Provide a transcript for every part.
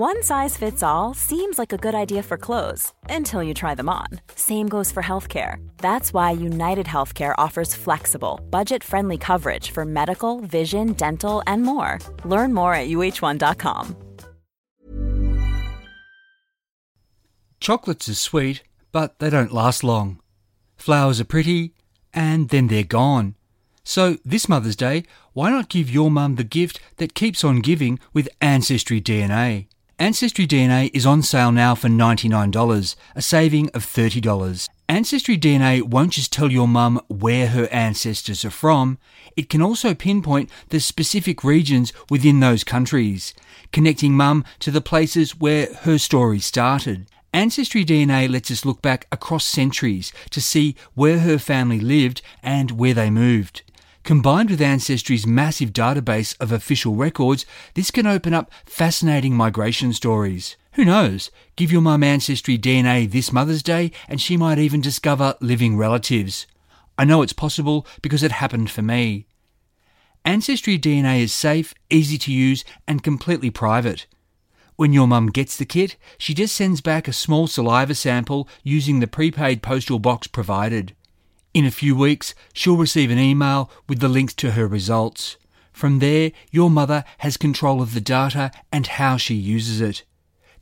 One size fits all seems like a good idea for clothes until you try them on. Same goes for healthcare. That's why United Healthcare offers flexible, budget friendly coverage for medical, vision, dental, and more. Learn more at uh1.com. Chocolates are sweet, but they don't last long. Flowers are pretty, and then they're gone. So, this Mother's Day, why not give your mum the gift that keeps on giving with Ancestry DNA? Ancestry DNA is on sale now for $99, a saving of $30. Ancestry DNA won't just tell your mum where her ancestors are from, it can also pinpoint the specific regions within those countries, connecting mum to the places where her story started. Ancestry DNA lets us look back across centuries to see where her family lived and where they moved. Combined with Ancestry's massive database of official records, this can open up fascinating migration stories. Who knows? Give your mum Ancestry DNA this Mother's Day and she might even discover living relatives. I know it's possible because it happened for me. Ancestry DNA is safe, easy to use, and completely private. When your mum gets the kit, she just sends back a small saliva sample using the prepaid postal box provided. In a few weeks, she'll receive an email with the links to her results. From there, your mother has control of the data and how she uses it.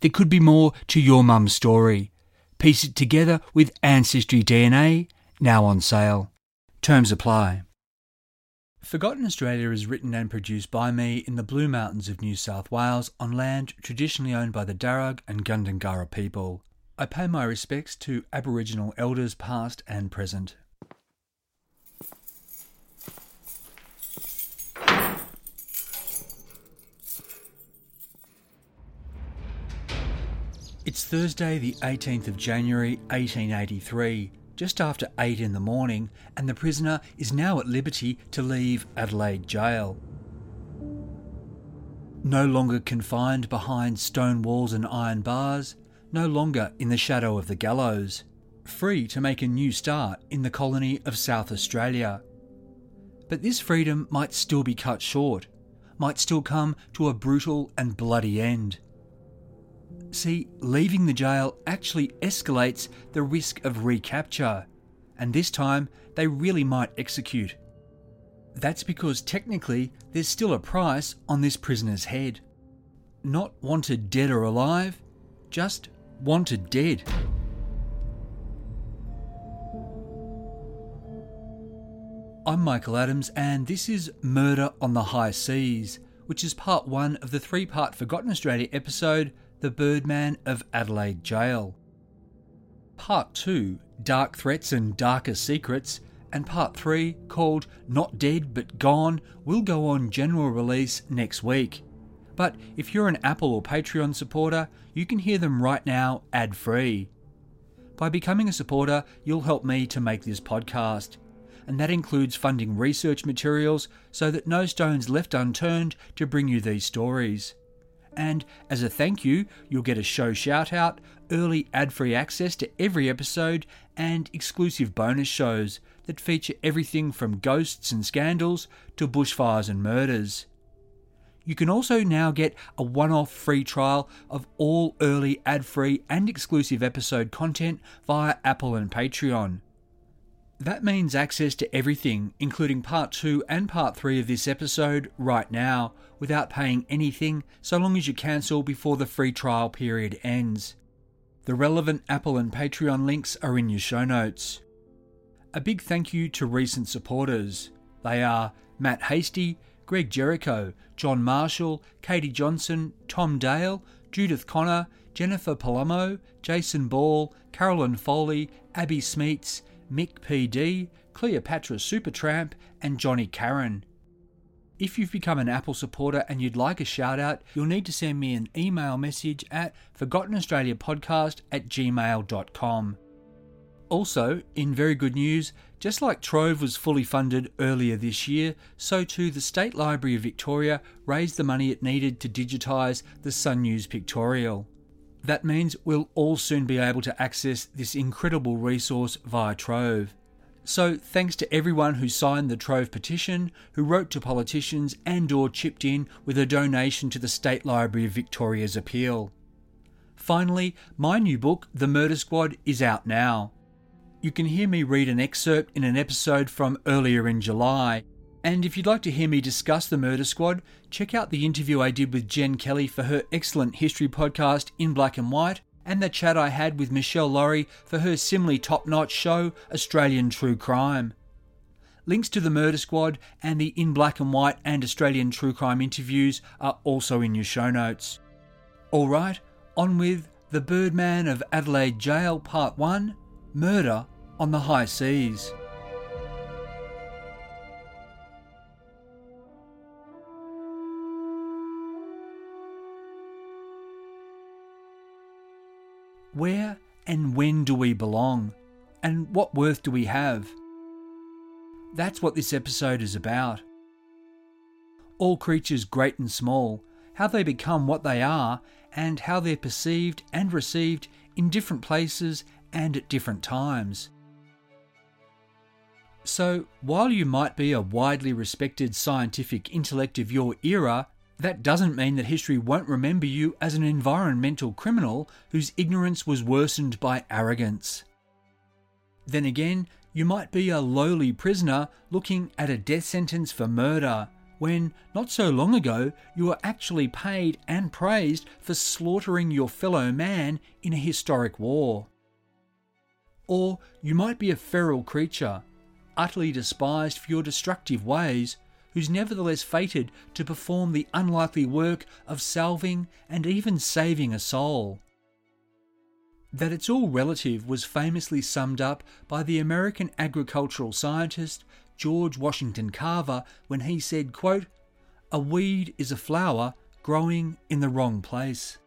There could be more to your mum's story. Piece it together with Ancestry DNA, now on sale. Terms apply. Forgotten Australia is written and produced by me in the Blue Mountains of New South Wales on land traditionally owned by the Darug and Gundungurra people. I pay my respects to Aboriginal elders past and present. It's Thursday, the 18th of January 1883 just after 8 in the morning, and the prisoner is now at liberty to leave Adelaide Gaol. No longer confined behind stone walls and iron bars, no longer in the shadow of the gallows, free to make a new start in the colony of South Australia. But this freedom might still be cut short, might still come to a brutal and bloody end. See, leaving the jail actually escalates the risk of recapture, and this time they really might execute. That's because technically there's still a price on this prisoner's head. Not wanted dead or alive, just wanted dead. I'm Michael Adams, and this is Murder on the High Seas, which is part one of the three part Forgotten Australia episode the Birdman of Adelaide Gaol. Part 2, Dark Threats and Darker Secrets, and Part 3, called Not Dead But Gone, will go on general release next week. But if you're an Apple or Patreon supporter, you can hear them right now ad free. By becoming a supporter, you'll help me to make this podcast, and that includes funding research materials so that no stone's left unturned to bring you these stories and as a thank you, you'll get a show shout out, early ad free access to every episode, and exclusive bonus shows that feature everything from ghosts and scandals to bushfires and murders. You can also now get a one off free trial of all early ad free and exclusive episode content via Apple and Patreon. That means access to everything, including part 2 and part 3 of this episode, right now, without paying anything so long as you cancel before the free trial period ends. The relevant Apple and Patreon links are in your show notes. A big thank you to recent supporters. They are Matt Hasty, Greg Jericho, John Marshall, Katie Johnson, Tom Dale, Judith Connor, Jennifer Palomo, Jason Ball, Carolyn Foley, Abby Smeets, Mick PD, Cleopatra Supertramp, and Johnny Karen. If you've become an Apple supporter and you'd like a shout out, you'll need to send me an email message at forgottenaustraliapodcast at gmail.com. Also, in very good news, just like Trove was fully funded earlier this year, so too the State Library of Victoria raised the money it needed to digitise the Sun News Pictorial. That means we'll all soon be able to access this incredible resource via Trove. So thanks to everyone who signed the Trove petition, who wrote to politicians and or chipped in with a donation to the State Library of Victoria's appeal. Finally, my new book, The Murder Squad, is out now. You can hear me read an excerpt in an episode from earlier in July. And if you'd like to hear me discuss The Murder Squad, check out the interview I did with Jen Kelly for her excellent history podcast, In Black and White, and the chat I had with Meshel Laurie for her similarly top notch show, Australian True Crime. Links to the Murder Squad and the In Black and White and Australian True Crime interviews are also in your show notes. Alright, on with The Birdman of Adelaide Gaol Part 1 Murder on the High Seas. Where and when do we belong? And what worth do we have? That's what this episode is about. All creatures, great and small, how they become what they are, and how they're perceived and received in different places and at different times. So, while you might be a widely respected scientific intellect of your era, that doesn't mean that history won't remember you as an environmental criminal whose ignorance was worsened by arrogance. Then again, you might be a lowly prisoner looking at a death sentence for murder, when not so long ago you were actually paid and praised for slaughtering your fellow man in a historic war. Or you might be a feral creature, utterly despised for your destructive ways who's nevertheless fated to perform the unlikely work of salving and even saving a soul. That it's all relative was famously summed up by the American agricultural scientist George Washington Carver when he said, quote, A weed is a flower growing in the wrong place.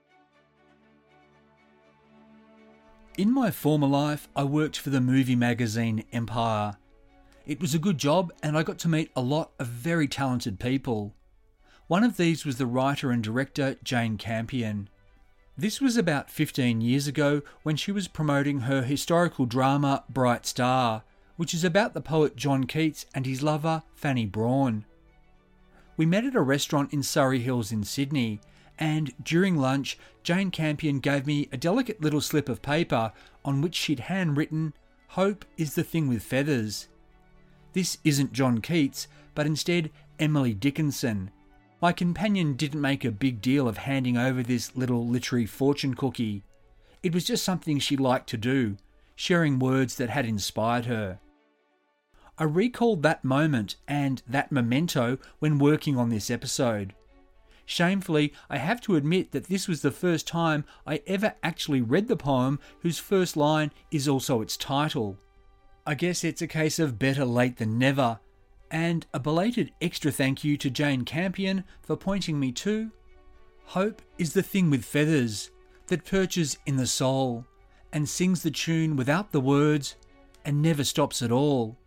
In my former life, I worked for the movie magazine Empire. It was a good job, and I got to meet a lot of very talented people. One of these was the writer and director Jane Campion. This was about 15 years ago when she was promoting her historical drama Bright Star, which is about the poet John Keats and his lover Fanny Brawne. We met at a restaurant in Surry Hills in Sydney, and during lunch, Jane Campion gave me a delicate little slip of paper on which she'd handwritten, Hope is the thing with feathers. This isn't John Keats, but instead Emily Dickinson. My companion didn't make a big deal of handing over this little literary fortune cookie. It was just something she liked to do, sharing words that had inspired her. I recalled that moment and that memento when working on this episode. Shamefully, I have to admit that this was the first time I ever actually read the poem whose first line is also its title. I guess it's a case of better late than never. And a belated extra thank you to Jane Campion for pointing me to Hope is the thing with feathers that perches in the soul and sings the tune without the words and never stops at all.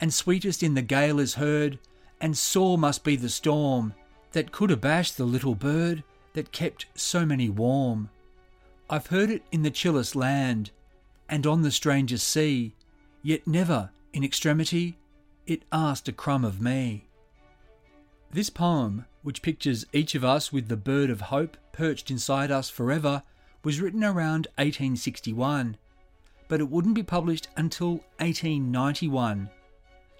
And sweetest in the gale is heard, and sore must be the storm that could abash the little bird that kept so many warm. I've heard it in the chillest land and on the strangest sea Yet never, in extremity, it asked a crumb of me. This poem, which pictures each of us with the bird of hope perched inside us forever, was written around 1861, but it wouldn't be published until 1891.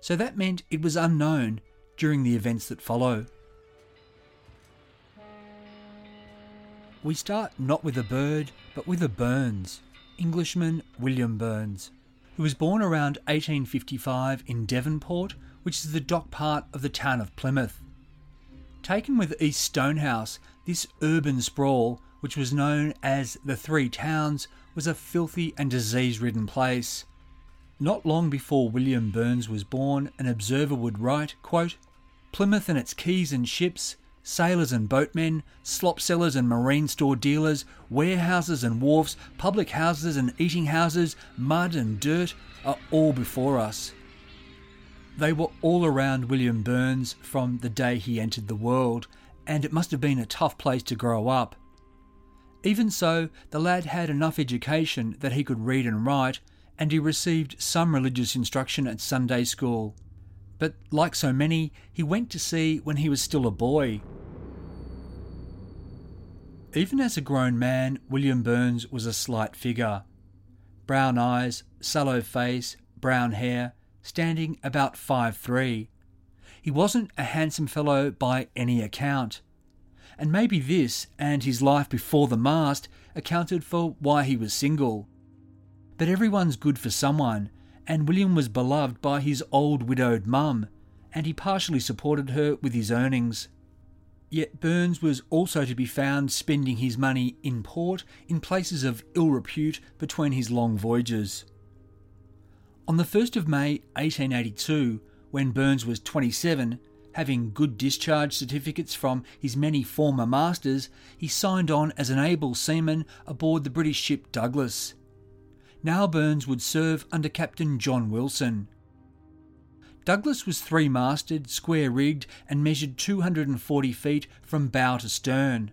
So that meant it was unknown during the events that follow. We start not with a bird, but with a Burns, Englishman William Burns who was born around 1855 in Devonport, which is the dock part of the town of Plymouth. Taken with East Stonehouse, this urban sprawl, which was known as the Three Towns, was a filthy and disease ridden place. Not long before William Burns was born, an observer would write, quote, Plymouth and its quays and ships, sailors and boatmen, slop sellers and marine store dealers, warehouses and wharfs, public houses and eating houses, mud and dirt are all before us. They were all around William Burns from the day he entered the world, and it must have been a tough place to grow up. Even so, the lad had enough education that he could read and write, and he received some religious instruction at Sunday school. But like so many, he went to sea when he was still a boy. Even as a grown man, William Burns was a slight figure. Brown eyes, sallow face, brown hair, standing about five three. He wasn't a handsome fellow by any account. And maybe this, and his life before the mast, accounted for why he was single. But everyone's good for someone, and William was beloved by his old widowed mum, and he partially supported her with his earnings. Yet Burns was also to be found spending his money in port in places of ill repute between his long voyages. On the 1st of May 1882, when Burns was 27, having good discharge certificates from his many former masters, he signed on as an able seaman aboard the British ship Douglas. Now Burns would serve under Captain John Wilson. Douglas was three masted, square rigged, and measured 240 feet from bow to stern.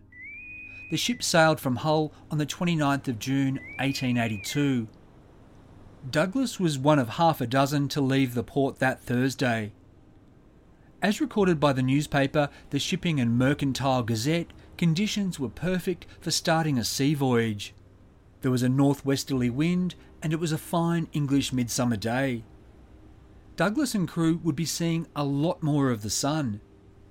The ship sailed from Hull on the 29th of June 1882. Douglas was one of half a dozen to leave the port that Thursday. As recorded by the newspaper, the Shipping and Mercantile Gazette, conditions were perfect for starting a sea voyage. There was a northwesterly wind, and it was a fine English midsummer day. Douglas and crew would be seeing a lot more of the sun.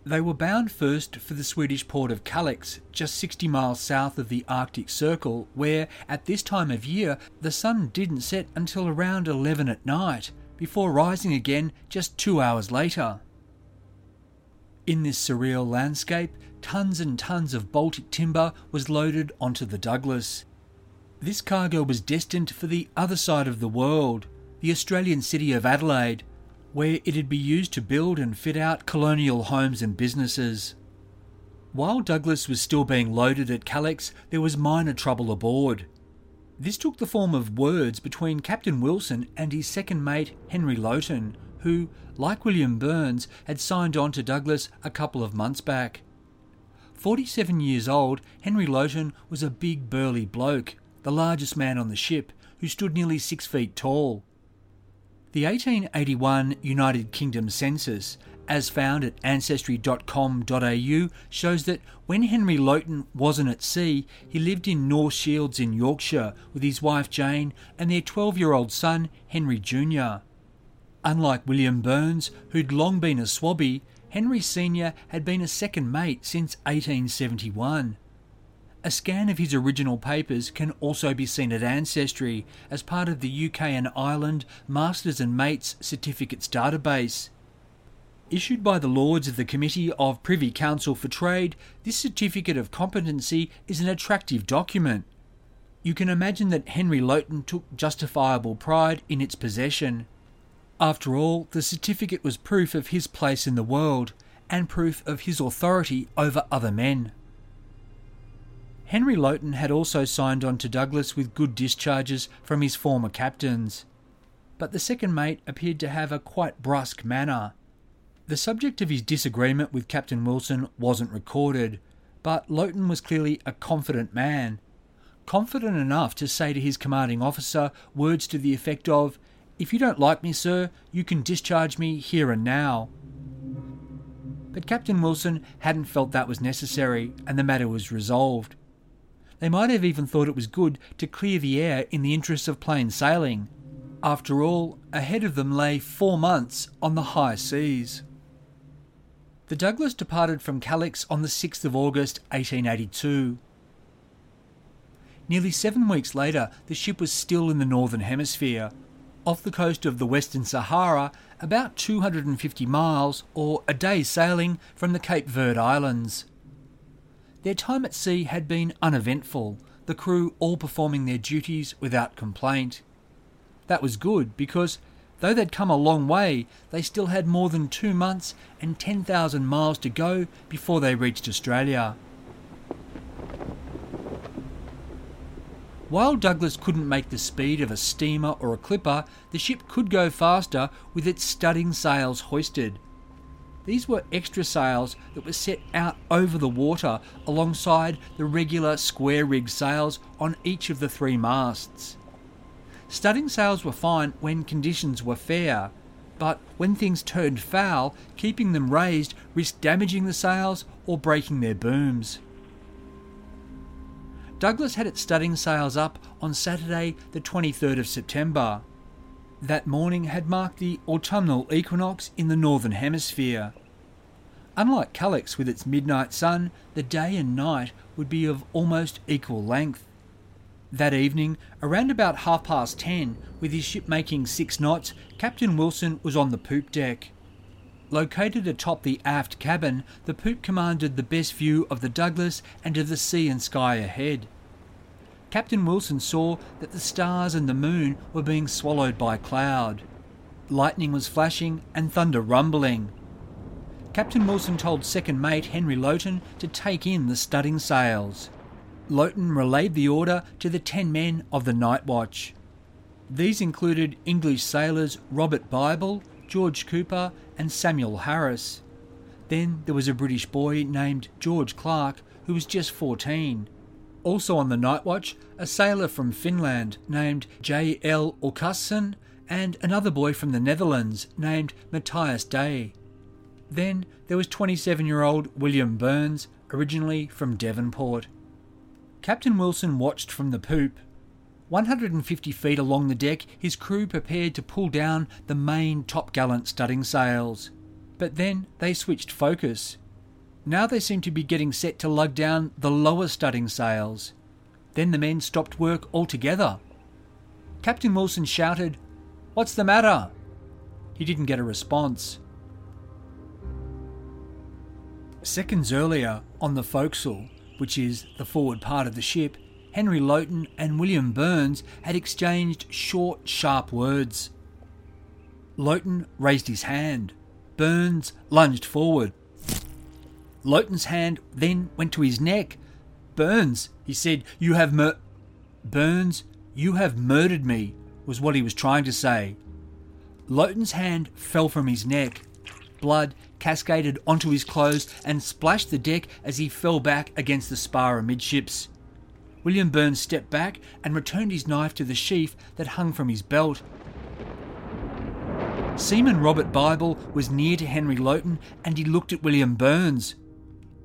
They were bound first for the Swedish port of Kalix, just 60 miles south of the Arctic Circle, where, at this time of year, the sun didn't set until around 11 at night, before rising again just two hours later. In this surreal landscape, tons and tons of Baltic timber was loaded onto the Douglas. This cargo was destined for the other side of the world, the Australian city of Adelaide, where it'd be used to build and fit out colonial homes and businesses. While Douglas was still being loaded at Kalix, there was minor trouble aboard. This took the form of words between Captain Wilson and his second mate, Henry Lowton, who, like William Burns, had signed on to Douglas a couple of months back. 47 years old, Henry Lowton was a big burly bloke, the largest man on the ship, who stood nearly six feet tall. The 1881 United Kingdom census, as found at ancestry.com.au, shows that when Henry Lowton wasn't at sea, he lived in North Shields in Yorkshire with his wife Jane and their 12 year old son Henry Jr. Unlike William Burns, who'd long been a swabby, Henry Sr. had been a second mate since 1871. A scan of his original papers can also be seen at Ancestry as part of the UK and Ireland Masters and Mates Certificates database. Issued by the Lords of the Committee of Privy Council for Trade, this certificate of competency is an attractive document. You can imagine that Henry Lowton took justifiable pride in its possession. After all, the certificate was proof of his place in the world and proof of his authority over other men. Henry Lowton had also signed on to Douglas with good discharges from his former captains. But the second mate appeared to have a quite brusque manner. The subject of his disagreement with Captain Wilson wasn't recorded, but Lowton was clearly a confident man. Confident enough to say to his commanding officer words to the effect of, If you don't like me, sir, you can discharge me here and now. But Captain Wilson hadn't felt that was necessary, and the matter was resolved. They might have even thought it was good to clear the air in the interests of plain sailing. After all, ahead of them lay four months on the high seas. The Douglas departed from Kalix on the 6th of August 1882. Nearly seven weeks later, the ship was still in the Northern Hemisphere, off the coast of the Western Sahara, about 250 miles or a day's sailing from the Cape Verde Islands. Their time at sea had been uneventful, the crew all performing their duties without complaint. That was good because, though they'd come a long way, they still had more than two months and 10,000 miles to go before they reached Australia. While Douglas couldn't make the speed of a steamer or a clipper, the ship could go faster with its studding sails hoisted. These were extra sails that were set out over the water alongside the regular square rig sails on each of the three masts. studding sails were fine when conditions were fair, but when things turned foul, keeping them raised risked damaging the sails or breaking their booms. Douglas had its studding sails up on Saturday, the 23rd of September. That morning had marked the autumnal equinox in the Northern Hemisphere. Unlike Kalix with its midnight sun, the day and night would be of almost equal length. That evening, around about half past ten, with his ship making six knots, Captain Wilson was on the poop deck. Located atop the aft cabin, the poop commanded the best view of the Douglas and of the sea and sky ahead. Captain Wilson saw that the stars and the moon were being swallowed by cloud. Lightning was flashing and thunder rumbling. Captain Wilson told second mate Henry Lowton to take in the studding sails. Lowton relayed the order to the ten men of the night watch. These included English sailors Robert Bible, George Cooper, and Samuel Harris. Then there was a British boy named George Clark who was just 14. Also on the night watch, a sailor from Finland named J.L. Orkassen and another boy from the Netherlands named Matthias Day. Then there was 27 year old William Burns, originally from Devonport. Captain Wilson watched from the poop. 150 feet along the deck, his crew prepared to pull down the main topgallant studding sails. But then they switched focus. Now they seemed to be getting set to lug down the lower studding sails. Then the men stopped work altogether. Captain Wilson shouted, What's the matter? He didn't get a response. Seconds earlier, on the forecastle, which is the forward part of the ship, Henry Lowton and William Burns had exchanged short, sharp words. Lowton raised his hand. Burns lunged forward. Lowton's hand then went to his neck. Burns, he said, you have mur. Burns, you have murdered me, was what he was trying to say. Lowton's hand fell from his neck. Blood cascaded onto his clothes and splashed the deck as he fell back against the spar amidships. William Burns stepped back and returned his knife to the sheath that hung from his belt. Seaman Robert Bible was near to Henry Lowton and he looked at William Burns.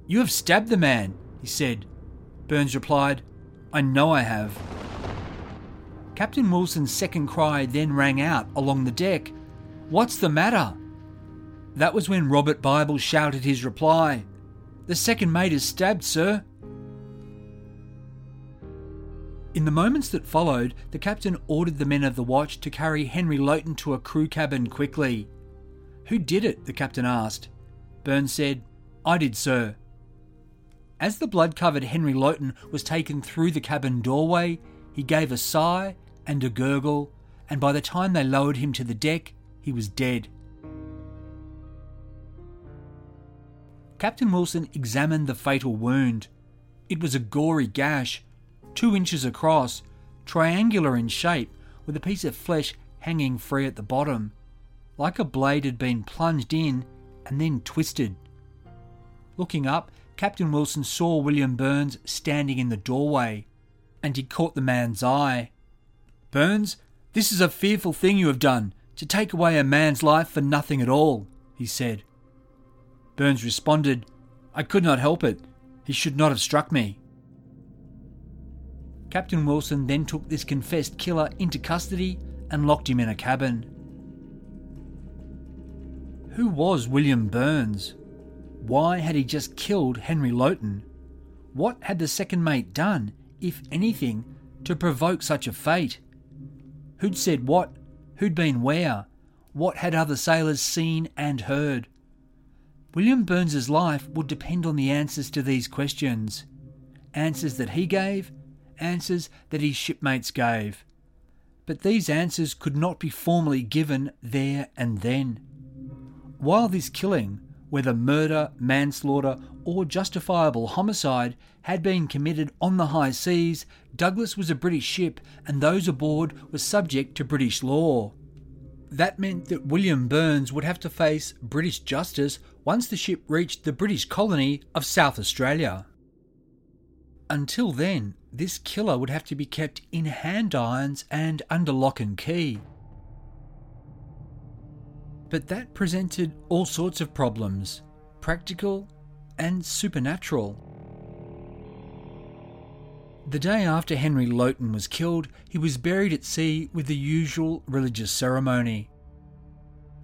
You have stabbed the man, he said. Burns replied, I know I have. Captain Wilson's second cry then rang out along the deck. What's the matter? That was when Robert Bible shouted his reply. The second mate is stabbed, sir. In the moments that followed, the captain ordered the men of the watch to carry Henry Lowton to a crew cabin quickly. Who did it? the captain asked. Burns said, I did, sir. As the blood covered Henry Lowton was taken through the cabin doorway, he gave a sigh and a gurgle, and by the time they lowered him to the deck, he was dead. Captain Wilson examined the fatal wound. It was a gory gash, two inches across, triangular in shape, with a piece of flesh hanging free at the bottom, like a blade had been plunged in and then twisted. Looking up, Captain Wilson saw William Burns standing in the doorway, and he caught the man's eye. Burns, this is a fearful thing you have done, to take away a man's life for nothing at all, he said. Burns responded, I could not help it. He should not have struck me. Captain Wilson then took this confessed killer into custody and locked him in a cabin. Who was William Burns? Why had he just killed Henry Lowton? What had the second mate done, if anything, to provoke such a fate? Who'd said what? Who'd been where? What had other sailors seen and heard? William Burns's life would depend on the answers to these questions. Answers that he gave, answers that his shipmates gave. But these answers could not be formally given there and then. While this killing whether murder, manslaughter, or justifiable homicide had been committed on the high seas, Douglas was a British ship and those aboard were subject to British law. That meant that William Burns would have to face British justice once the ship reached the British colony of South Australia. until then, this killer would have to be kept in hand irons and under lock and key. But that presented all sorts of problems practical and supernatural. The day after Henry Lowton was killed, he was buried at sea with the usual religious ceremony.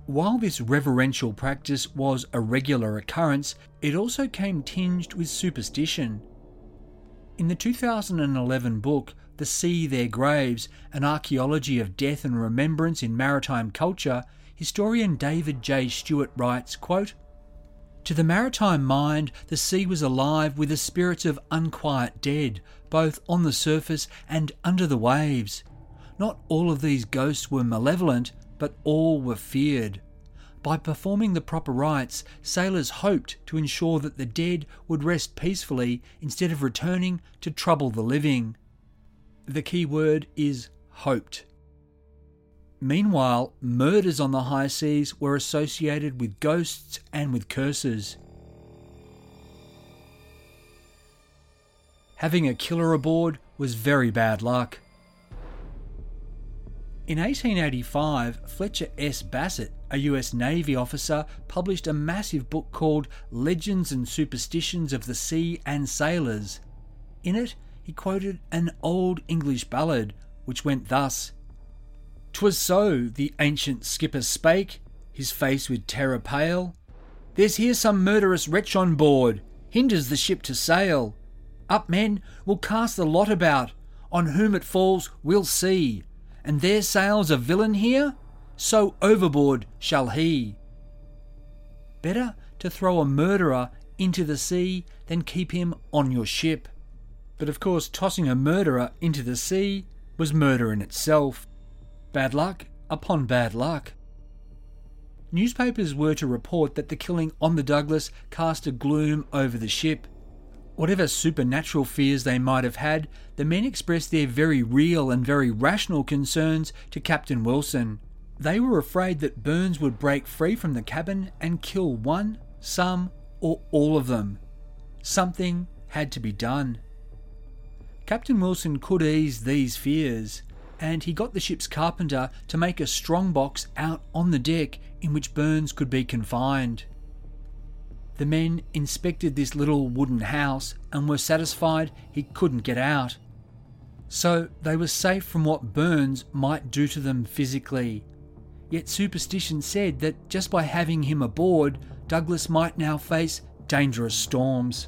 While this reverential practice was a regular occurrence, it also came tinged with superstition. In the 2011 book, The Sea Their Graves An Archaeology of Death and Remembrance in Maritime Culture, historian David J. Stewart writes, quote, To the maritime mind, the sea was alive with the spirits of unquiet dead, both on the surface and under the waves. Not all of these ghosts were malevolent, but all were feared. By performing the proper rites, sailors hoped to ensure that the dead would rest peacefully instead of returning to trouble the living. The key word is hoped. Meanwhile, murders on the high seas were associated with ghosts and with curses. Having a killer aboard was very bad luck. In 1885, Fletcher S. Bassett, a US Navy officer, published a massive book called Legends and Superstitions of the Sea and Sailors. In it, he quoted an old English ballad, which went thus 'Twas so, the ancient skipper spake, his face with terror pale. There's here some murderous wretch on board, hinders the ship to sail. Up, men, we'll cast the lot about, on whom it falls we'll see and there sails a villain here, so overboard shall he. Better to throw a murderer into the sea than keep him on your ship. But of course, tossing a murderer into the sea was murder in itself. Bad luck upon bad luck. Newspapers were to report that the killing on the Douglas cast a gloom over the ship, Whatever supernatural fears they might have had, the men expressed their very real and very rational concerns to Captain Wilson. They were afraid that Burns would break free from the cabin and kill one, some, or all of them. Something had to be done. Captain Wilson could ease these fears, and he got the ship's carpenter to make a strong box out on the deck in which Burns could be confined. The men inspected this little wooden house and were satisfied he couldn't get out. So they were safe from what Burns might do to them physically. Yet superstition said that just by having him aboard, Douglas might now face dangerous storms.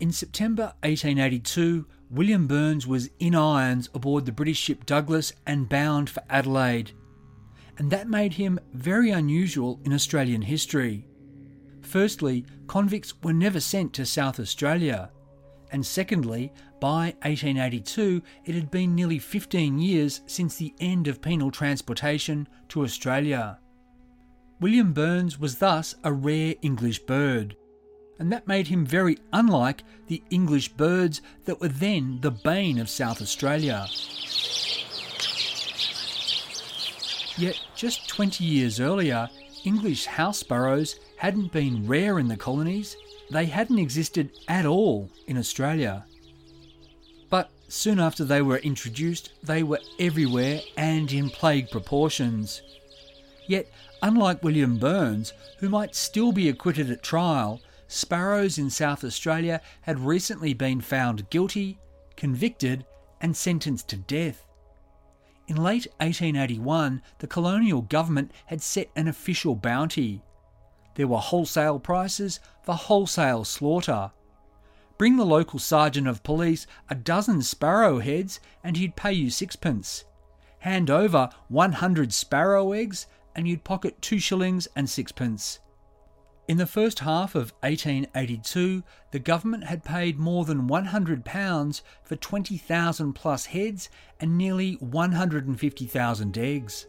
In September 1882, William Burns was in irons aboard the British ship Douglas and bound for Adelaide. And that made him very unusual in Australian history. Firstly, convicts were never sent to South Australia. And secondly, by 1882, it had been nearly 15 years since the end of penal transportation to Australia. William Burns was thus a rare English bird and that made him very unlike the English birds that were then the bane of South Australia. Yet, just 20 years earlier, English house sparrows hadn't been rare in the colonies, they hadn't existed at all in Australia. But soon after they were introduced, they were everywhere and in plague proportions. Yet, unlike William Burns, who might still be acquitted at trial, sparrows in South Australia had recently been found guilty, convicted, and sentenced to death. In late 1881, the colonial government had set an official bounty. There were wholesale prices for wholesale slaughter. Bring the local sergeant of police a dozen sparrow heads and he'd pay you sixpence. hand over 100 sparrow eggs, and you'd pocket two shillings and sixpence. In the first half of 1882, the government had paid more than £100 for 20,000 plus heads and nearly 150,000 eggs.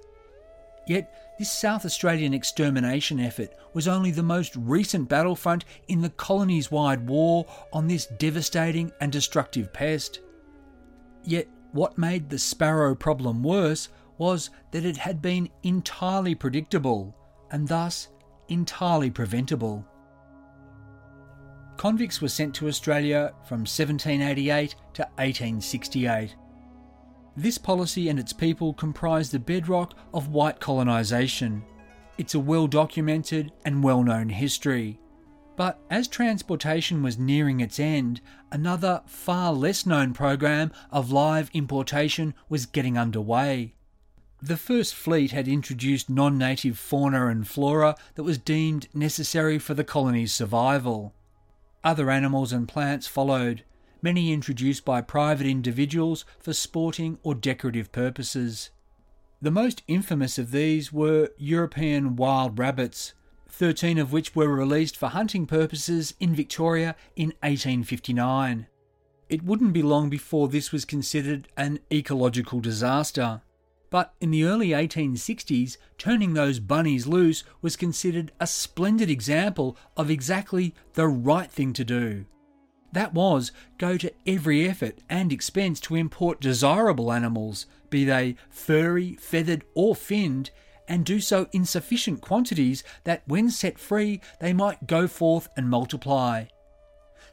Yet, this South Australian extermination effort was only the most recent battlefront in the colonies wide war on this devastating and destructive pest. Yet, what made the sparrow problem worse was that it had been entirely predictable and thus entirely preventable. Convicts were sent to Australia from 1788 to 1868. This policy and its people comprise the bedrock of white colonisation. It's a well documented and well known history. But as transportation was nearing its end, another far less known program of live importation was getting underway. The First Fleet had introduced non native fauna and flora that was deemed necessary for the colony's survival. Other animals and plants followed, many introduced by private individuals for sporting or decorative purposes. The most infamous of these were European wild rabbits, 13 of which were released for hunting purposes in Victoria in 1859. It wouldn't be long before this was considered an ecological disaster. But in the early 1860s, turning those bunnies loose was considered a splendid example of exactly the right thing to do. That was go to every effort and expense to import desirable animals, be they furry, feathered, or finned, and do so in sufficient quantities that when set free they might go forth and multiply.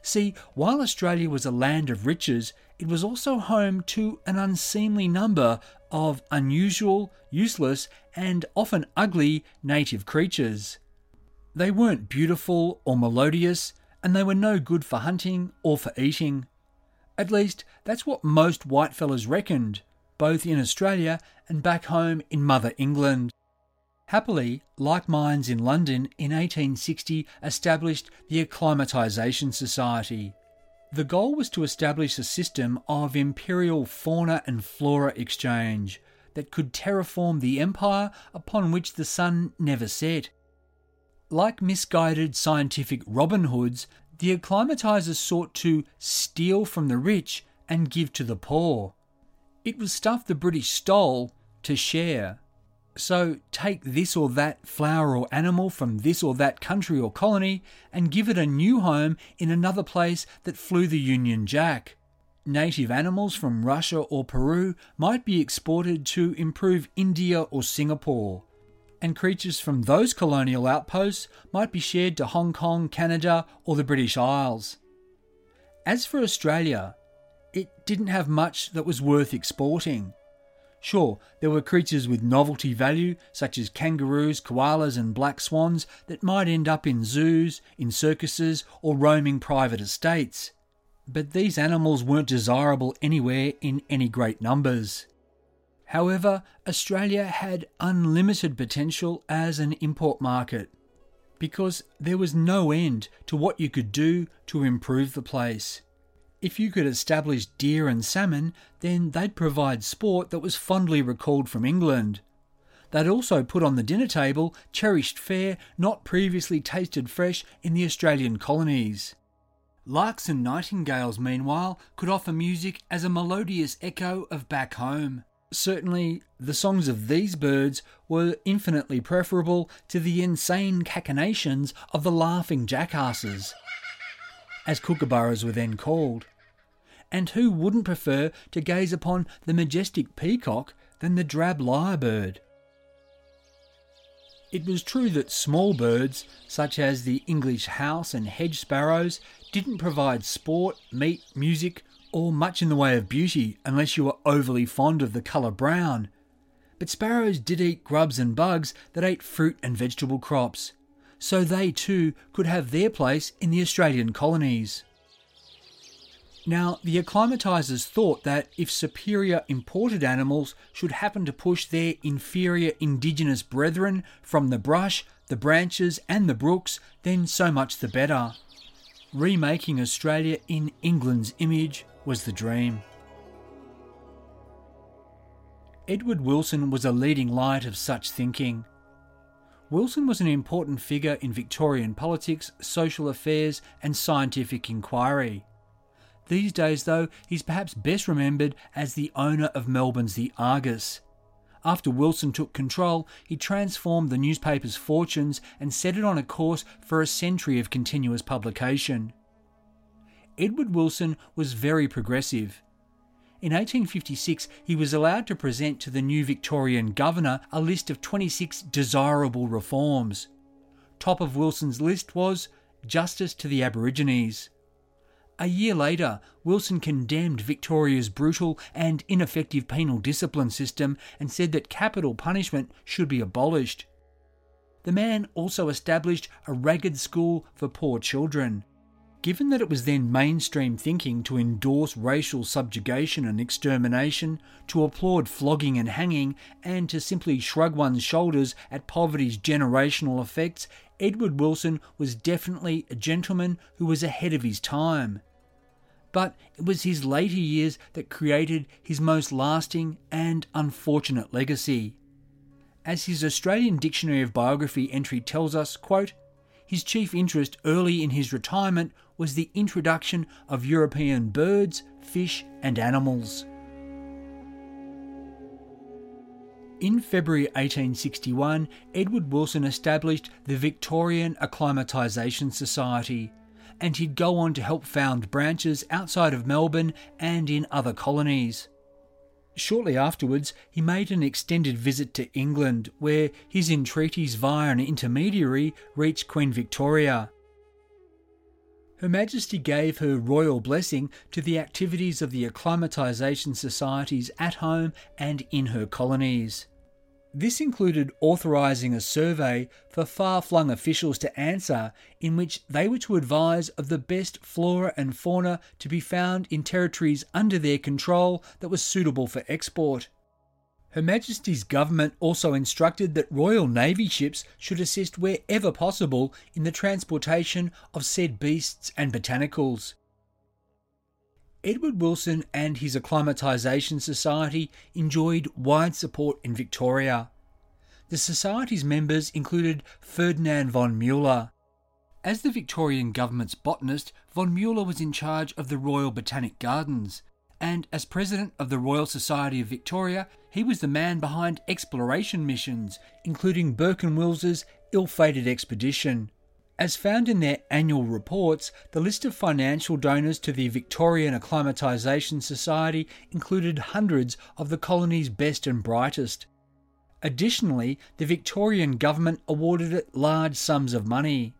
See, while Australia was a land of riches, it was also home to an unseemly number of unusual, useless, and often ugly native creatures. They weren't beautiful or melodious, and they were no good for hunting or for eating. At least, that's what most whitefellas reckoned, both in Australia and back home in Mother England. Happily, like minds in London in 1860 established the Acclimatisation Society, the goal was to establish a system of imperial fauna and flora exchange that could terraform the empire upon which the sun never set. Like misguided scientific Robin Hoods, the acclimatizers sought to steal from the rich and give to the poor. It was stuff the British stole to share. So take this or that flower or animal from this or that country or colony and give it a new home in another place that flew the Union Jack. Native animals from Russia or Peru might be exported to improve India or Singapore, and creatures from those colonial outposts might be shared to Hong Kong, Canada, or the British Isles. As for Australia, it didn't have much that was worth exporting. Sure, there were creatures with novelty value, such as kangaroos, koalas, and black swans, that might end up in zoos, in circuses, or roaming private estates. But these animals weren't desirable anywhere in any great numbers. However, Australia had unlimited potential as an import market because there was no end to what you could do to improve the place. If you could establish deer and salmon, then they'd provide sport that was fondly recalled from England. They'd also put on the dinner table cherished fare not previously tasted fresh in the Australian colonies. Larks and nightingales, meanwhile, could offer music as a melodious echo of back home. Certainly, the songs of these birds were infinitely preferable to the insane cachinnations of the laughing jackasses, as kookaburras were then called. And who wouldn't prefer to gaze upon the majestic peacock than the drab lyrebird? It was true that small birds, such as the English house and hedge sparrows, didn't provide sport, meat, music, or much in the way of beauty unless you were overly fond of the colour brown. But sparrows did eat grubs and bugs that ate fruit and vegetable crops, so they too could have their place in the Australian colonies. Now, the acclimatizers thought that if superior imported animals should happen to push their inferior indigenous brethren from the brush, the branches, and the brooks, then so much the better. Remaking Australia in England's image was the dream. Edward Wilson was a leading light of such thinking. Wilson was an important figure in Victorian politics, social affairs, and scientific inquiry. These days, though, he's perhaps best remembered as the owner of Melbourne's The Argus. After Wilson took control, he transformed the newspaper's fortunes and set it on a course for a century of continuous publication. Edward Wilson was very progressive. In 1856, he was allowed to present to the new Victorian governor a list of 26 desirable reforms. Top of Wilson's list was justice to the Aborigines. A year later, Wilson condemned Victoria's brutal and ineffective penal discipline system and said that capital punishment should be abolished. The man also established a ragged school for poor children. Given that it was then mainstream thinking to endorse racial subjugation and extermination, to applaud flogging and hanging, and to simply shrug one's shoulders at poverty's generational effects, Edward Wilson was definitely a gentleman who was ahead of his time. But it was his later years that created his most lasting and unfortunate legacy. As his Australian Dictionary of Biography entry tells us, quote, his chief interest early in his retirement was the introduction of European birds, fish, and animals. In February 1861, Edward Wilson established the Victorian Acclimatisation Society, and he'd go on to help found branches outside of Melbourne and in other colonies. Shortly afterwards, he made an extended visit to England, where his entreaties via an intermediary reached Queen Victoria. Her Majesty gave her royal blessing to the activities of the acclimatisation societies at home and in her colonies. This included authorising a survey for far flung officials to answer, in which they were to advise of the best flora and fauna to be found in territories under their control that was suitable for export. Her Majesty's government also instructed that Royal Navy ships should assist wherever possible in the transportation of said beasts and botanicals. Edward Wilson and his Acclimatisation Society enjoyed wide support in Victoria. The Society's members included Ferdinand von Mueller. As the Victorian government's botanist, von Mueller was in charge of the Royal Botanic Gardens, and as president of the Royal Society of Victoria, he was the man behind exploration missions, including Burke and Wills's ill-fated expedition. As found in their annual reports, the list of financial donors to the Victorian Acclimatisation Society included hundreds of the colony's best and brightest. Additionally, the Victorian government awarded it large sums of money.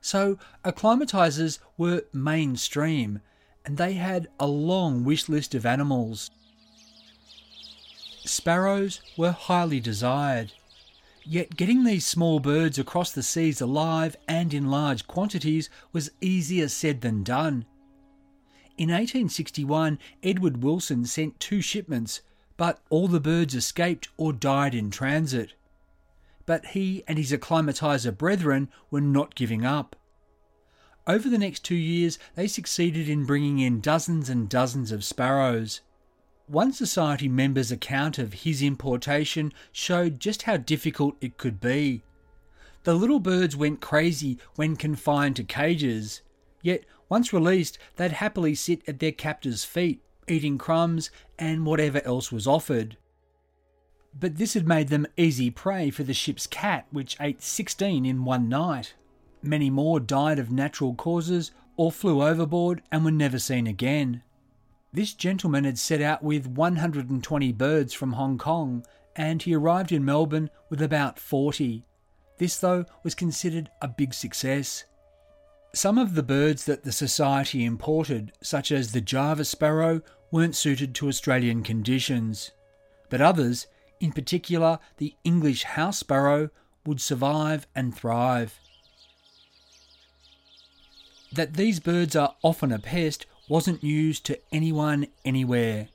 So, acclimatisers were mainstream, and they had a long wish list of animals. Sparrows were highly desired. Yet getting these small birds across the seas alive and in large quantities was easier said than done. In 1861, Edward Wilson sent two shipments, but all the birds escaped or died in transit. But he and his acclimatiser brethren were not giving up. Over the next two years, they succeeded in bringing in dozens and dozens of sparrows. One society member's account of his importation showed just how difficult it could be. The little birds went crazy when confined to cages, yet once released, they'd happily sit at their captor's feet, eating crumbs and whatever else was offered. But this had made them easy prey for the ship's cat, which ate 16 in one night. Many more died of natural causes or flew overboard and were never seen again. This gentleman had set out with 120 birds from Hong Kong, and he arrived in Melbourne with about 40. This, though, was considered a big success. Some of the birds that the Society imported, such as the Java sparrow, weren't suited to Australian conditions, but others, in particular the English house sparrow, would survive and thrive. That these birds are often a pest wasn't news to anyone anywhere.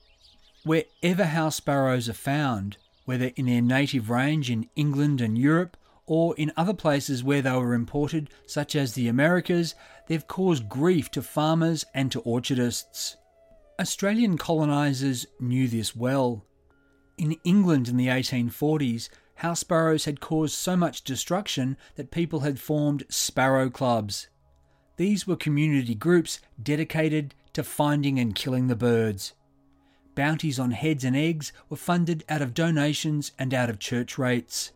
Wherever house sparrows are found, whether in their native range in England and Europe or in other places where they were imported, such as the Americas, they've caused grief to farmers and to orchardists. Australian colonisers knew this well. In England in the 1840s, house sparrows had caused so much destruction that people had formed sparrow clubs. These were community groups dedicated to finding and killing the birds. Bounties on heads and eggs were funded out of donations and out of church rates.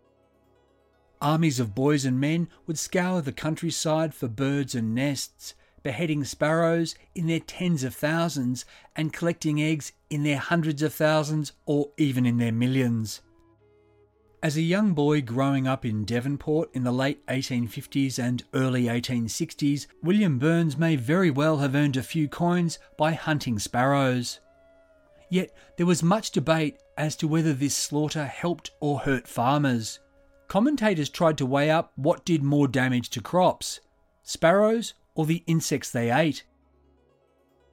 Armies of boys and men would scour the countryside for birds and nests, beheading sparrows in their tens of thousands and collecting eggs in their hundreds of thousands or even in their millions. As a young boy growing up in Devonport in the late 1850s and early 1860s, William Burns may very well have earned a few coins by hunting sparrows. Yet there was much debate as to whether this slaughter helped or hurt farmers. Commentators tried to weigh up what did more damage to crops sparrows or the insects they ate.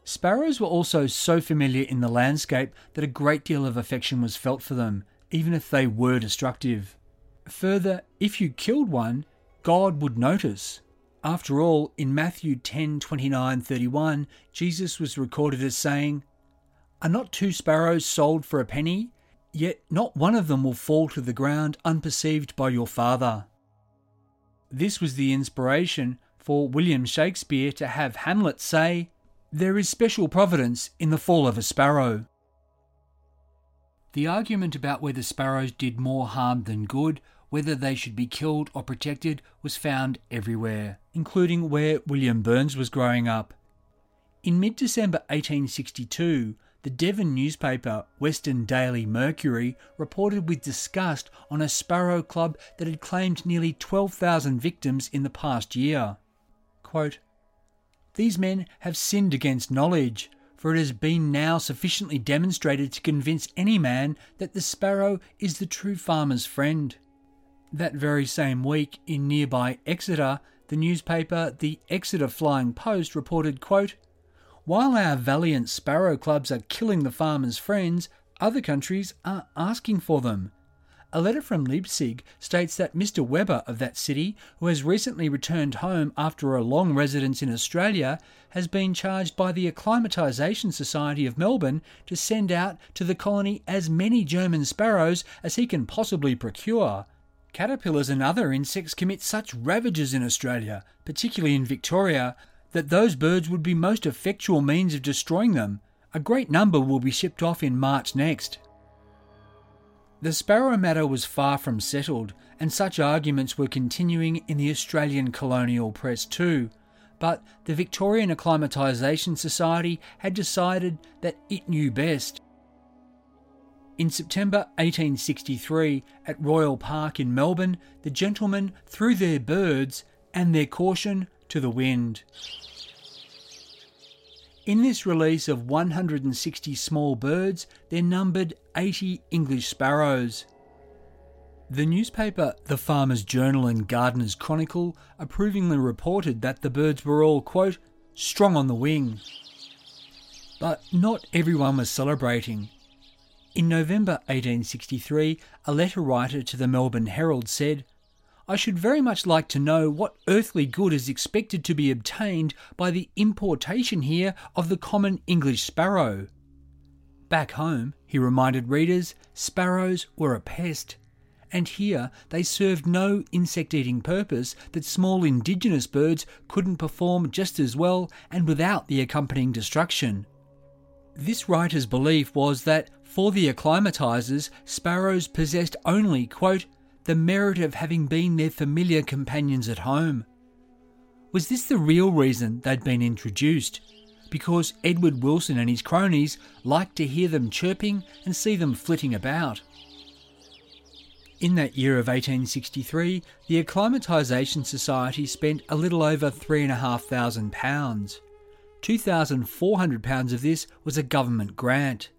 Sparrows were also so familiar in the landscape that a great deal of affection was felt for them, even if they were destructive. Further, if you killed one, God would notice. After all, in Matthew 10 29 31, Jesus was recorded as saying, Are not two sparrows sold for a penny? Yet not one of them will fall to the ground unperceived by your Father. This was the inspiration for William Shakespeare to have Hamlet say, There is special providence in the fall of a sparrow. The argument about whether sparrows did more harm than good, whether they should be killed or protected, was found everywhere, including where William Burns was growing up. In mid December 1862, the Devon newspaper Western Daily Mercury reported with disgust on a sparrow club that had claimed nearly 12,000 victims in the past year. Quote, These men have sinned against knowledge, for it has been now sufficiently demonstrated to convince any man that the sparrow is the true farmer's friend. That very same week, in nearby Exeter, the newspaper The Exeter Flying Post reported, quote, while our valiant sparrow clubs are killing the farmers' friends, other countries are asking for them. A letter from Leipzig states that Mr. Weber of that city, who has recently returned home after a long residence in Australia, has been charged by the Acclimatisation Society of Melbourne to send out to the colony as many German sparrows as he can possibly procure. Caterpillars and other insects commit such ravages in Australia, particularly in Victoria, that those birds would be most effectual means of destroying them. A great number will be shipped off in March next. The sparrow matter was far from settled, and such arguments were continuing in the Australian colonial press too. But the Victorian Acclimatisation Society had decided that it knew best. In September 1863, at Royal Park in Melbourne, the gentlemen threw their birds and their caution to the wind. In this release of 160 small birds, there numbered 80 English sparrows. The newspaper The Farmer's Journal and Gardener's Chronicle approvingly reported that the birds were all, quote, strong on the wing. But not everyone was celebrating. In November 1863, a letter writer to the Melbourne Herald said, I should very much like to know what earthly good is expected to be obtained by the importation here of the common English sparrow. Back home, he reminded readers, sparrows were a pest, and here they served no insect eating purpose that small indigenous birds couldn't perform just as well and without the accompanying destruction. This writer's belief was that for the acclimatizers, sparrows possessed only, quote, the merit of having been their familiar companions at home. Was this the real reason they'd been introduced? Because Edward Wilson and his cronies liked to hear them chirping and see them flitting about. In that year of 1863, the Acclimatisation Society spent a little over £3,500. £2,400 of this was a government grant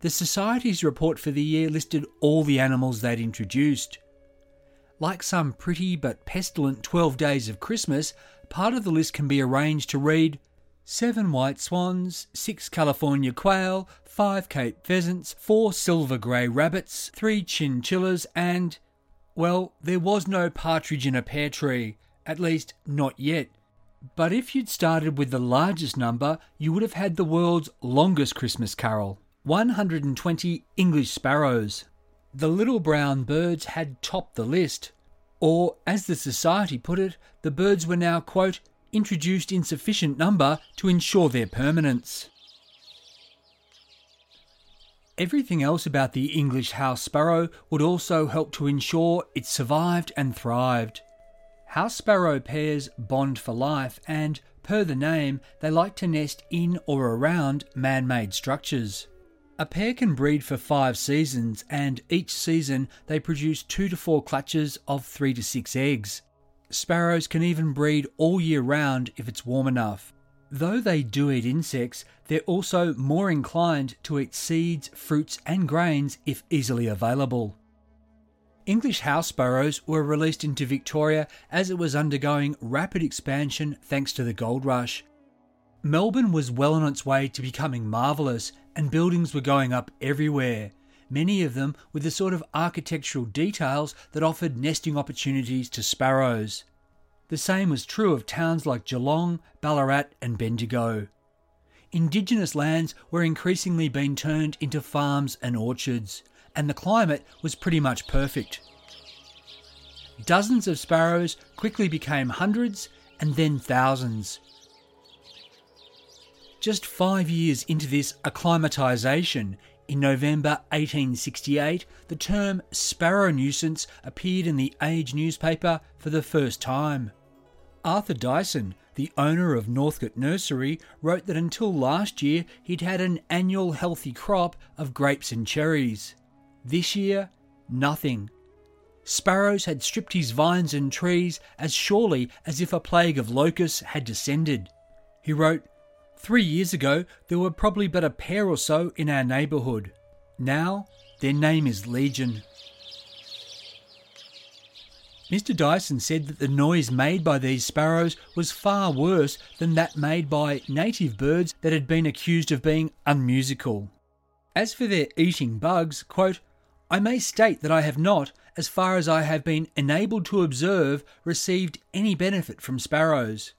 the Society's report for the year listed all the animals they'd introduced. Like some pretty but pestilent 12 days of Christmas, part of the list can be arranged to read seven white swans, six California quail, five Cape pheasants, four silver grey rabbits, three chinchillas, and. Well, there was no partridge in a pear tree, at least not yet. But if you'd started with the largest number, you would have had the world's longest Christmas carol 120 English sparrows. The little brown birds had topped the list, or, as the Society put it, the birds were now, quote, introduced in sufficient number to ensure their permanence. Everything else about the English house sparrow would also help to ensure it survived and thrived. House sparrow pairs bond for life, and, per the name, they like to nest in or around man made structures. A pair can breed for five seasons, and each season they produce two to four clutches of three to six eggs. Sparrows can even breed all year round if it's warm enough. Though they do eat insects, they're also more inclined to eat seeds, fruits, and grains if easily available. English house sparrows were released into Victoria as it was undergoing rapid expansion thanks to the gold rush. Melbourne was well on its way to becoming marvellous, and buildings were going up everywhere, many of them with the sort of architectural details that offered nesting opportunities to sparrows. The same was true of towns like Geelong, Ballarat, and Bendigo. Indigenous lands were increasingly being turned into farms and orchards, and the climate was pretty much perfect. Dozens of sparrows quickly became hundreds and then thousands. Just five years into this acclimatisation, in November 1868, the term sparrow nuisance appeared in the Age newspaper for the first time. Arthur Dyson, the owner of Northcote Nursery, wrote that until last year he'd had an annual healthy crop of grapes and cherries. This year, nothing. Sparrows had stripped his vines and trees as surely as if a plague of locusts had descended. He wrote, Three years ago, there were probably but a pair or so in our neighbourhood. Now, their name is Legion. Mr. Dyson said that the noise made by these sparrows was far worse than that made by native birds that had been accused of being unmusical. As for their eating bugs, quote, I may state that I have not, as far as I have been enabled to observe, received any benefit from sparrows.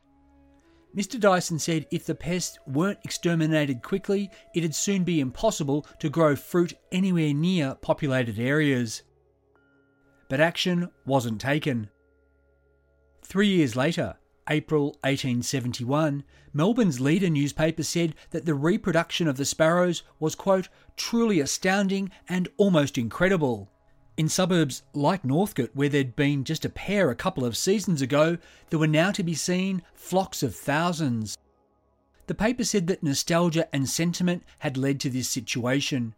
Mr. Dyson said if the pests weren't exterminated quickly, it'd soon be impossible to grow fruit anywhere near populated areas. But action wasn't taken. Three years later, April 1871, Melbourne's leader newspaper said that the reproduction of the sparrows was, quote, truly astounding and almost incredible. In suburbs like Northcote, where there'd been just a pair a couple of seasons ago, there were now to be seen flocks of thousands. The paper said that nostalgia and sentiment had led to this situation.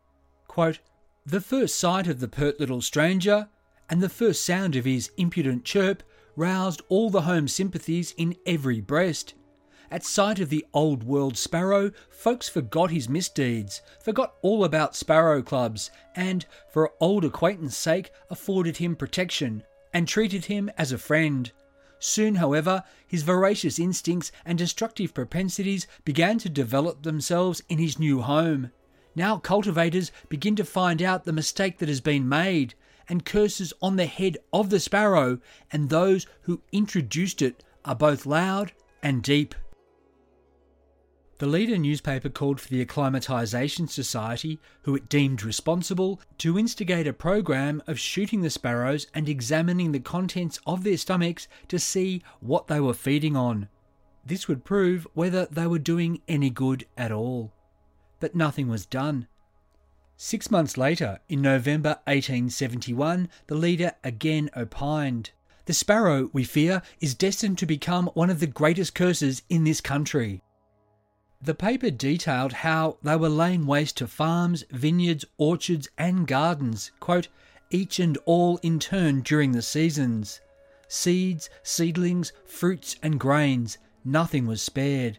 Quote, the first sight of the pert little stranger and the first sound of his impudent chirp roused all the home sympathies in every breast. At sight of the old world sparrow, folks forgot his misdeeds, forgot all about sparrow clubs, and, for old acquaintance' sake, afforded him protection, and treated him as a friend. Soon, however, his voracious instincts and destructive propensities began to develop themselves in his new home. Now cultivators begin to find out the mistake that has been made, and curses on the head of the sparrow and those who introduced it are both loud and deep. The leader newspaper called for the Acclimatisation Society, who it deemed responsible, to instigate a program of shooting the sparrows and examining the contents of their stomachs to see what they were feeding on. This would prove whether they were doing any good at all. But nothing was done. Six months later, in November 1871, the leader again opined. The sparrow, we fear, is destined to become one of the greatest curses in this country. The paper detailed how they were laying waste to farms, vineyards, orchards, and gardens, quote, each and all in turn during the seasons. Seeds, seedlings, fruits, and grains, nothing was spared.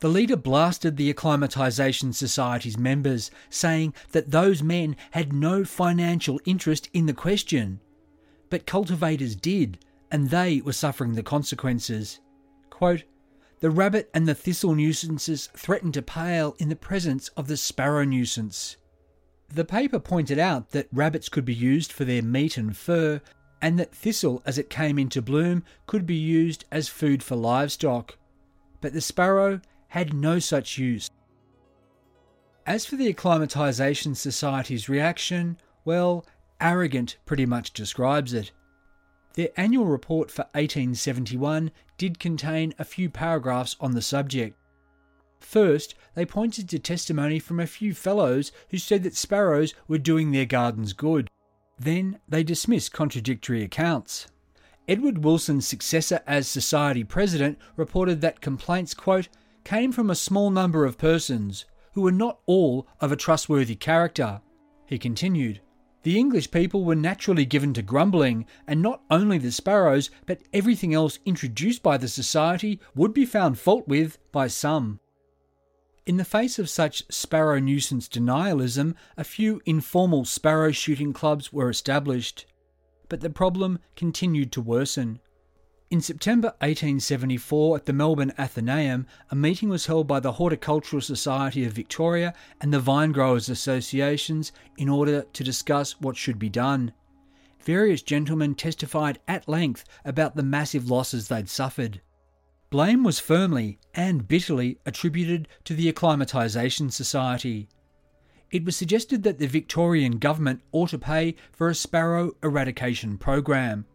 The leader blasted the Acclimatisation Society's members, saying that those men had no financial interest in the question. But cultivators did, and they were suffering the consequences. Quote, the rabbit and the thistle nuisances threatened to pale in the presence of the sparrow nuisance. The paper pointed out that rabbits could be used for their meat and fur, and that thistle, as it came into bloom, could be used as food for livestock. But the sparrow had no such use. As for the Acclimatisation Society's reaction, well, arrogant pretty much describes it. Their annual report for 1871 did contain a few paragraphs on the subject. First, they pointed to testimony from a few fellows who said that sparrows were doing their gardens good. Then they dismissed contradictory accounts. Edward Wilson's successor as society president reported that complaints, quote, came from a small number of persons who were not all of a trustworthy character. He continued, the English people were naturally given to grumbling, and not only the sparrows, but everything else introduced by the society would be found fault with by some. In the face of such sparrow nuisance denialism, a few informal sparrow shooting clubs were established. But the problem continued to worsen. In September 1874, at the Melbourne Athenaeum, a meeting was held by the Horticultural Society of Victoria and the Vine Growers Associations in order to discuss what should be done. Various gentlemen testified at length about the massive losses they'd suffered. Blame was firmly and bitterly attributed to the Acclimatisation Society. It was suggested that the Victorian government ought to pay for a sparrow eradication program.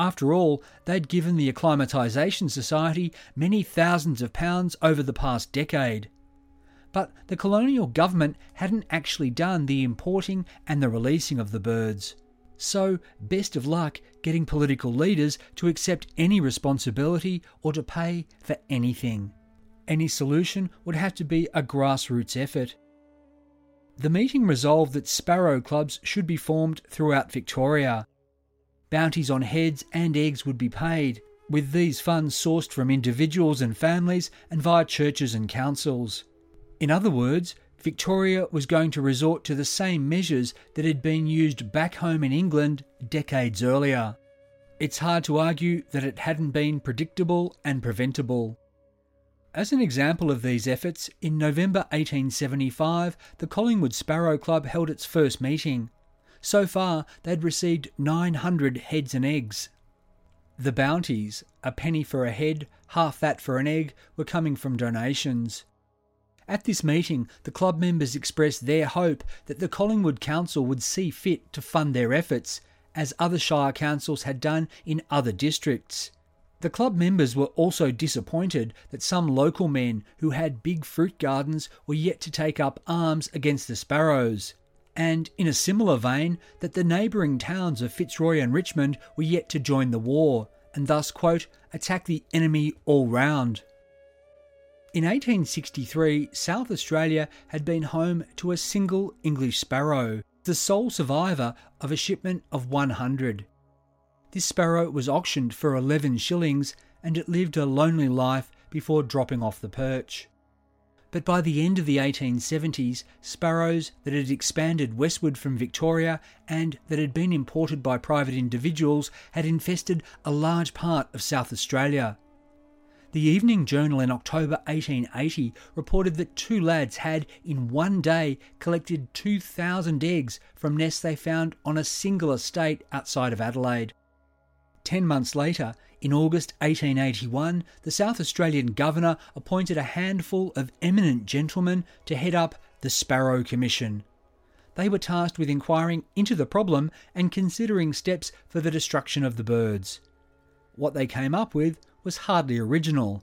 After all, they'd given the Acclimatisation Society many thousands of pounds over the past decade. But the colonial government hadn't actually done the importing and the releasing of the birds. So, best of luck getting political leaders to accept any responsibility or to pay for anything. Any solution would have to be a grassroots effort. The meeting resolved that sparrow clubs should be formed throughout Victoria. Bounties on heads and eggs would be paid, with these funds sourced from individuals and families and via churches and councils. In other words, Victoria was going to resort to the same measures that had been used back home in England decades earlier. It's hard to argue that it hadn't been predictable and preventable. As an example of these efforts, in November 1875, the Collingwood Sparrow Club held its first meeting. So far, they'd received 900 heads and eggs. The bounties, a penny for a head, half that for an egg, were coming from donations. At this meeting, the club members expressed their hope that the Collingwood Council would see fit to fund their efforts, as other Shire councils had done in other districts. The club members were also disappointed that some local men who had big fruit gardens were yet to take up arms against the sparrows and in a similar vein, that the neighbouring towns of Fitzroy and Richmond were yet to join the war, and thus, quote, attack the enemy all round. In 1863, South Australia had been home to a single English sparrow, the sole survivor of a shipment of 100. This sparrow was auctioned for 11 shillings and it lived a lonely life before dropping off the perch but by the end of the 1870s, sparrows that had expanded westward from Victoria and that had been imported by private individuals had infested a large part of South Australia. The Evening Journal in October 1880 reported that two lads had, in one day, collected 2,000 eggs from nests they found on a single estate outside of Adelaide. Ten months later, in August 1881, the South Australian Governor appointed a handful of eminent gentlemen to head up the Sparrow Commission. They were tasked with inquiring into the problem and considering steps for the destruction of the birds. What they came up with was hardly original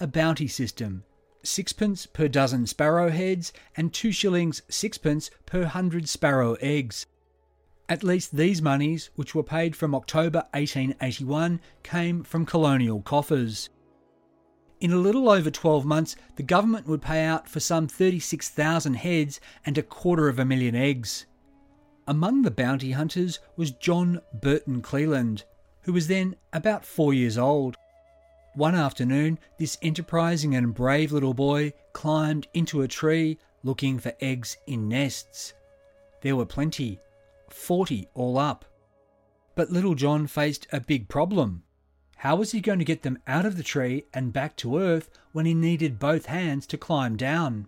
a bounty system sixpence per dozen sparrow heads and two shillings sixpence per hundred sparrow eggs. At least these monies, which were paid from October 1881, came from colonial coffers. In a little over 12 months, the government would pay out for some 36,000 heads and a quarter of a million eggs. Among the bounty hunters was John Burton Cleland, who was then about four years old. One afternoon, this enterprising and brave little boy climbed into a tree looking for eggs in nests. There were plenty, 40 all up. But Little John faced a big problem. How was he going to get them out of the tree and back to earth when he needed both hands to climb down?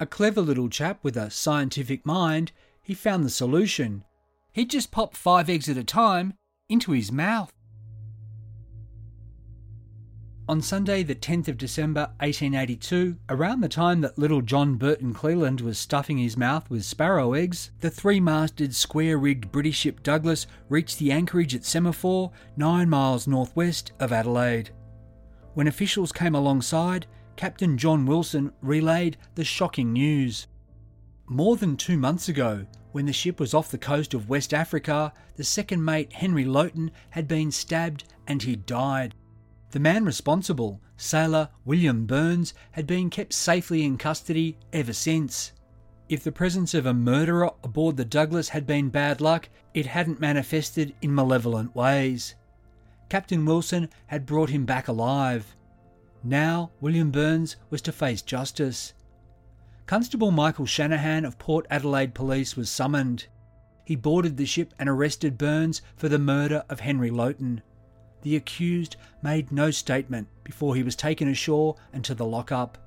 A clever little chap with a scientific mind, he found the solution. He'd just pop five eggs at a time into his mouth. On Sunday, the 10th of December 1882, around the time that little John Burton Cleland was stuffing his mouth with sparrow eggs, the three masted, square rigged British ship Douglas reached the anchorage at Semaphore, nine miles northwest of Adelaide. When officials came alongside, Captain John Wilson relayed the shocking news. More than two months ago, when the ship was off the coast of West Africa, the second mate Henry Lowton had been stabbed and he died. The man responsible, sailor William Burns, had been kept safely in custody ever since. If the presence of a murderer aboard the Douglas had been bad luck, it hadn't manifested in malevolent ways. Captain Wilson had brought him back alive. Now William Burns was to face justice. Constable Michael Shanahan of Port Adelaide Police was summoned. He boarded the ship and arrested Burns for the murder of Henry Lowton. The accused made no statement before he was taken ashore and to the lockup.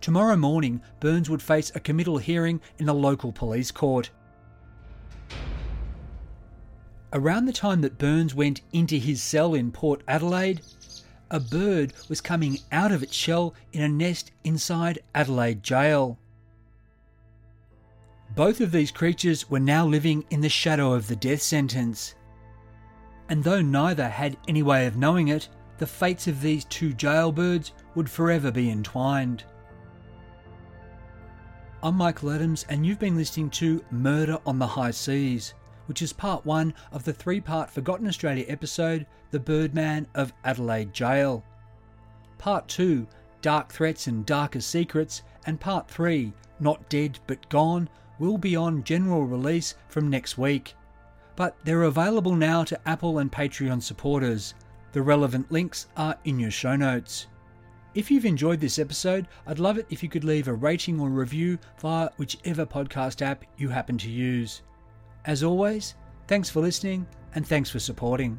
Tomorrow morning, Burns would face a committal hearing in the local police court. Around the time that Burns went into his cell in Port Adelaide, a bird was coming out of its shell in a nest inside Adelaide Gaol. Both of these creatures were now living in the shadow of the death sentence and though neither had any way of knowing it, the fates of these two jailbirds would forever be entwined. I'm Michael Adams, and you've been listening to Murder on the High Seas, which is part one of the three part Forgotten Australia episode, The Birdman of Adelaide Gaol. Part two, Dark Threats and Darker Secrets, and part three, Not Dead But Gone, will be on general release from next week but they're available now to Apple and Patreon supporters. The relevant links are in your show notes. If you've enjoyed this episode, I'd love it if you could leave a rating or review via whichever podcast app you happen to use. As always, thanks for listening and thanks for supporting.